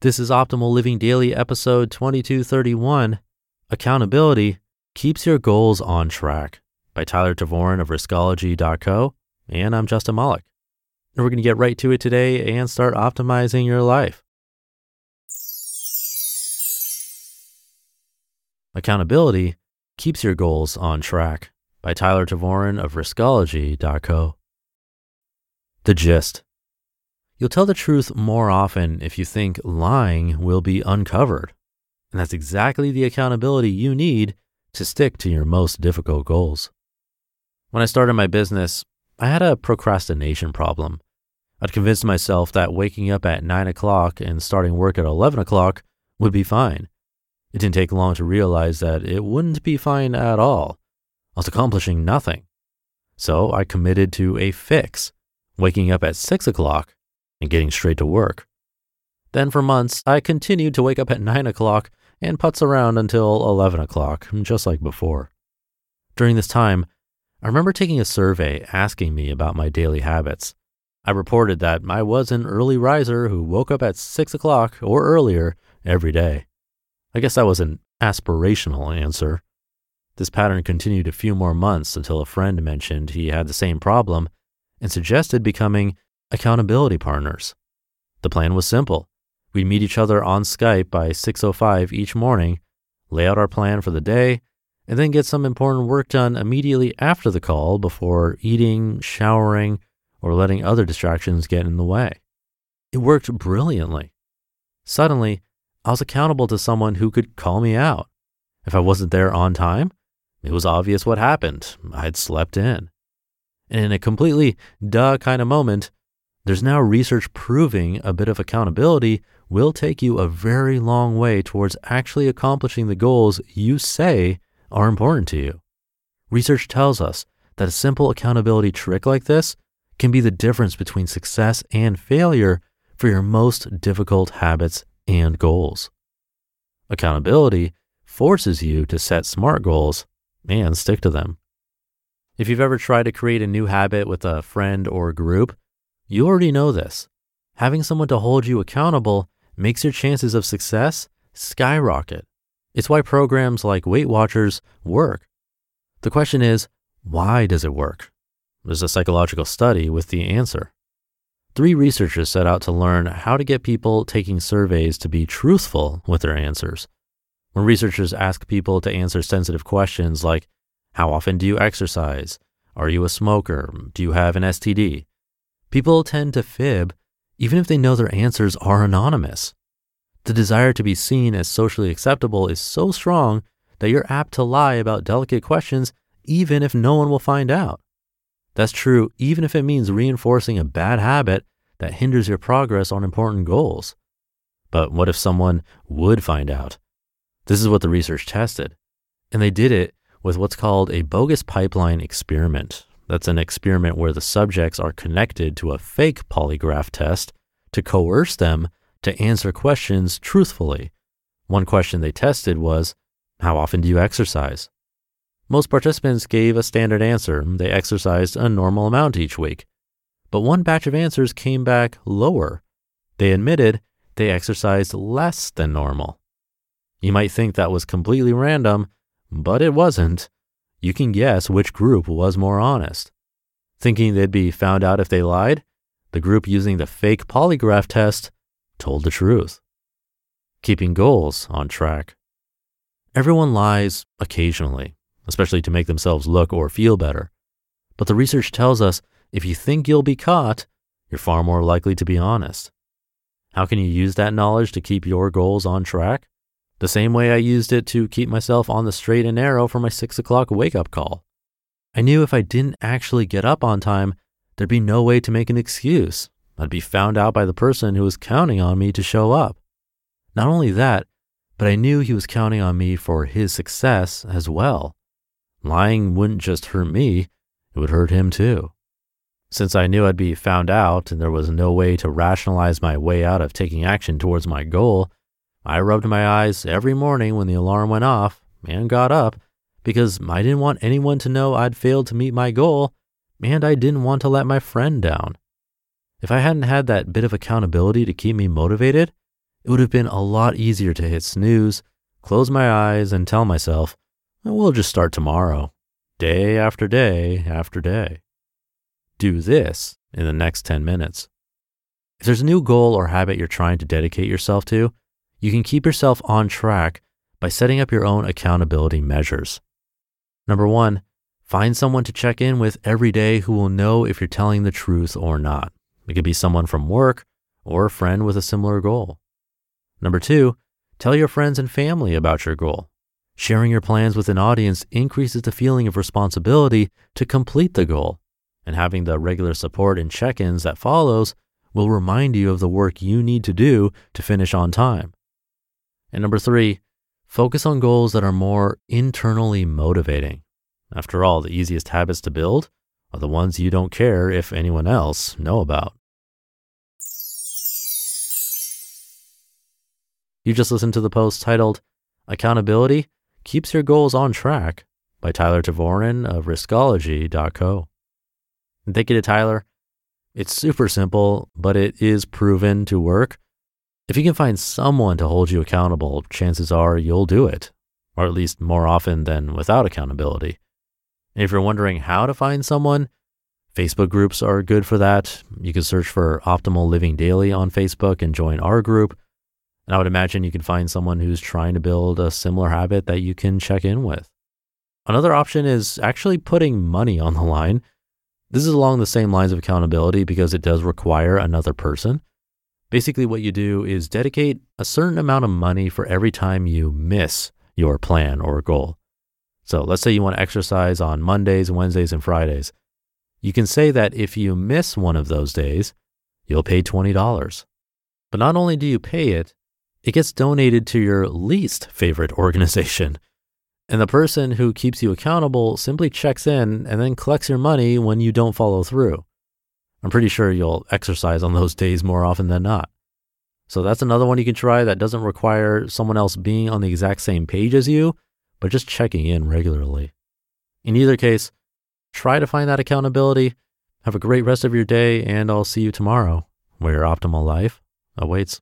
This is Optimal Living Daily, episode 2231 Accountability Keeps Your Goals on Track by Tyler Tervooren of Riskology.co. And I'm Justin Malik. And we're going to get right to it today and start optimizing your life. Accountability Keeps Your Goals on Track by Tyler Tervooren of Riskology.co. The gist. You'll tell the truth more often if you think lying will be uncovered. And that's exactly the accountability you need to stick to your most difficult goals. When I started my business, I had a procrastination problem. I'd convinced myself that waking up at 9 o'clock and starting work at 11 o'clock would be fine. It didn't take long to realize that it wouldn't be fine at all. I was accomplishing nothing. So I committed to a fix, waking up at 6 o'clock and getting straight to work. Then for months, I continued to wake up at 9 o'clock and putz around until 11 o'clock, just like before. During this time, I remember taking a survey asking me about my daily habits. I reported that I was an early riser who woke up at 6 o'clock or earlier every day. I guess that was an aspirational answer. This pattern continued a few more months until a friend mentioned he had the same problem and suggested becoming accountability partners. The plan was simple. We'd meet each other on Skype by 6:05 each morning, lay out our plan for the day, and then get some important work done immediately after the call before eating, showering, or letting other distractions get in the way. It worked brilliantly. Suddenly, I was accountable to someone who could call me out. If I wasn't there on time, it was obvious what happened. I'd slept in. And in a completely duh kind of moment, there's now research proving a bit of accountability will take you a very long way towards actually accomplishing the goals you say are important to you. Research tells us that a simple accountability trick like this can be the difference between success and failure for your most difficult habits and goals. Accountability forces you to set smart goals and stick to them. If you've ever tried to create a new habit with a friend or group, you already know this. Having someone to hold you accountable makes your chances of success skyrocket. It's why programs like Weight Watchers work. The question is, why does it work? There's a psychological study with the answer. Three researchers set out to learn how to get people taking surveys to be truthful with their answers. When researchers ask people to answer sensitive questions like, How often do you exercise? Are you a smoker? Do you have an STD? People tend to fib even if they know their answers are anonymous. The desire to be seen as socially acceptable is so strong that you're apt to lie about delicate questions even if no one will find out. That's true even if it means reinforcing a bad habit that hinders your progress on important goals. But what if someone would find out? This is what the research tested. And they did it with what's called a bogus pipeline experiment. That's an experiment where the subjects are connected to a fake polygraph test to coerce them to answer questions truthfully. One question they tested was, How often do you exercise? Most participants gave a standard answer. They exercised a normal amount each week. But one batch of answers came back lower. They admitted they exercised less than normal. You might think that was completely random, but it wasn't you can guess which group was more honest. Thinking they'd be found out if they lied, the group using the fake polygraph test told the truth. Keeping goals on track. Everyone lies occasionally, especially to make themselves look or feel better. But the research tells us if you think you'll be caught, you're far more likely to be honest. How can you use that knowledge to keep your goals on track? The same way I used it to keep myself on the straight and narrow for my six o'clock wake up call. I knew if I didn't actually get up on time, there'd be no way to make an excuse. I'd be found out by the person who was counting on me to show up. Not only that, but I knew he was counting on me for his success as well. Lying wouldn't just hurt me, it would hurt him too. Since I knew I'd be found out and there was no way to rationalize my way out of taking action towards my goal, I rubbed my eyes every morning when the alarm went off and got up because I didn't want anyone to know I'd failed to meet my goal and I didn't want to let my friend down. If I hadn't had that bit of accountability to keep me motivated, it would have been a lot easier to hit snooze, close my eyes, and tell myself, we'll just start tomorrow, day after day after day. Do this in the next 10 minutes. If there's a new goal or habit you're trying to dedicate yourself to, you can keep yourself on track by setting up your own accountability measures. Number one, find someone to check in with every day who will know if you're telling the truth or not. It could be someone from work or a friend with a similar goal. Number two, tell your friends and family about your goal. Sharing your plans with an audience increases the feeling of responsibility to complete the goal, and having the regular support and check ins that follows will remind you of the work you need to do to finish on time. And number three, focus on goals that are more internally motivating. After all, the easiest habits to build are the ones you don't care if anyone else know about. You just listened to the post titled Accountability Keeps Your Goals on Track by Tyler Tervooren of Riskology.co. And thank you to Tyler. It's super simple, but it is proven to work. If you can find someone to hold you accountable, chances are you'll do it, or at least more often than without accountability. And if you're wondering how to find someone, Facebook groups are good for that. You can search for Optimal Living Daily on Facebook and join our group. And I would imagine you can find someone who's trying to build a similar habit that you can check in with. Another option is actually putting money on the line. This is along the same lines of accountability because it does require another person. Basically, what you do is dedicate a certain amount of money for every time you miss your plan or goal. So let's say you want to exercise on Mondays, Wednesdays, and Fridays. You can say that if you miss one of those days, you'll pay $20. But not only do you pay it, it gets donated to your least favorite organization. And the person who keeps you accountable simply checks in and then collects your money when you don't follow through. I'm pretty sure you'll exercise on those days more often than not. So that's another one you can try that doesn't require someone else being on the exact same page as you, but just checking in regularly. In either case, try to find that accountability. Have a great rest of your day, and I'll see you tomorrow where your optimal life awaits.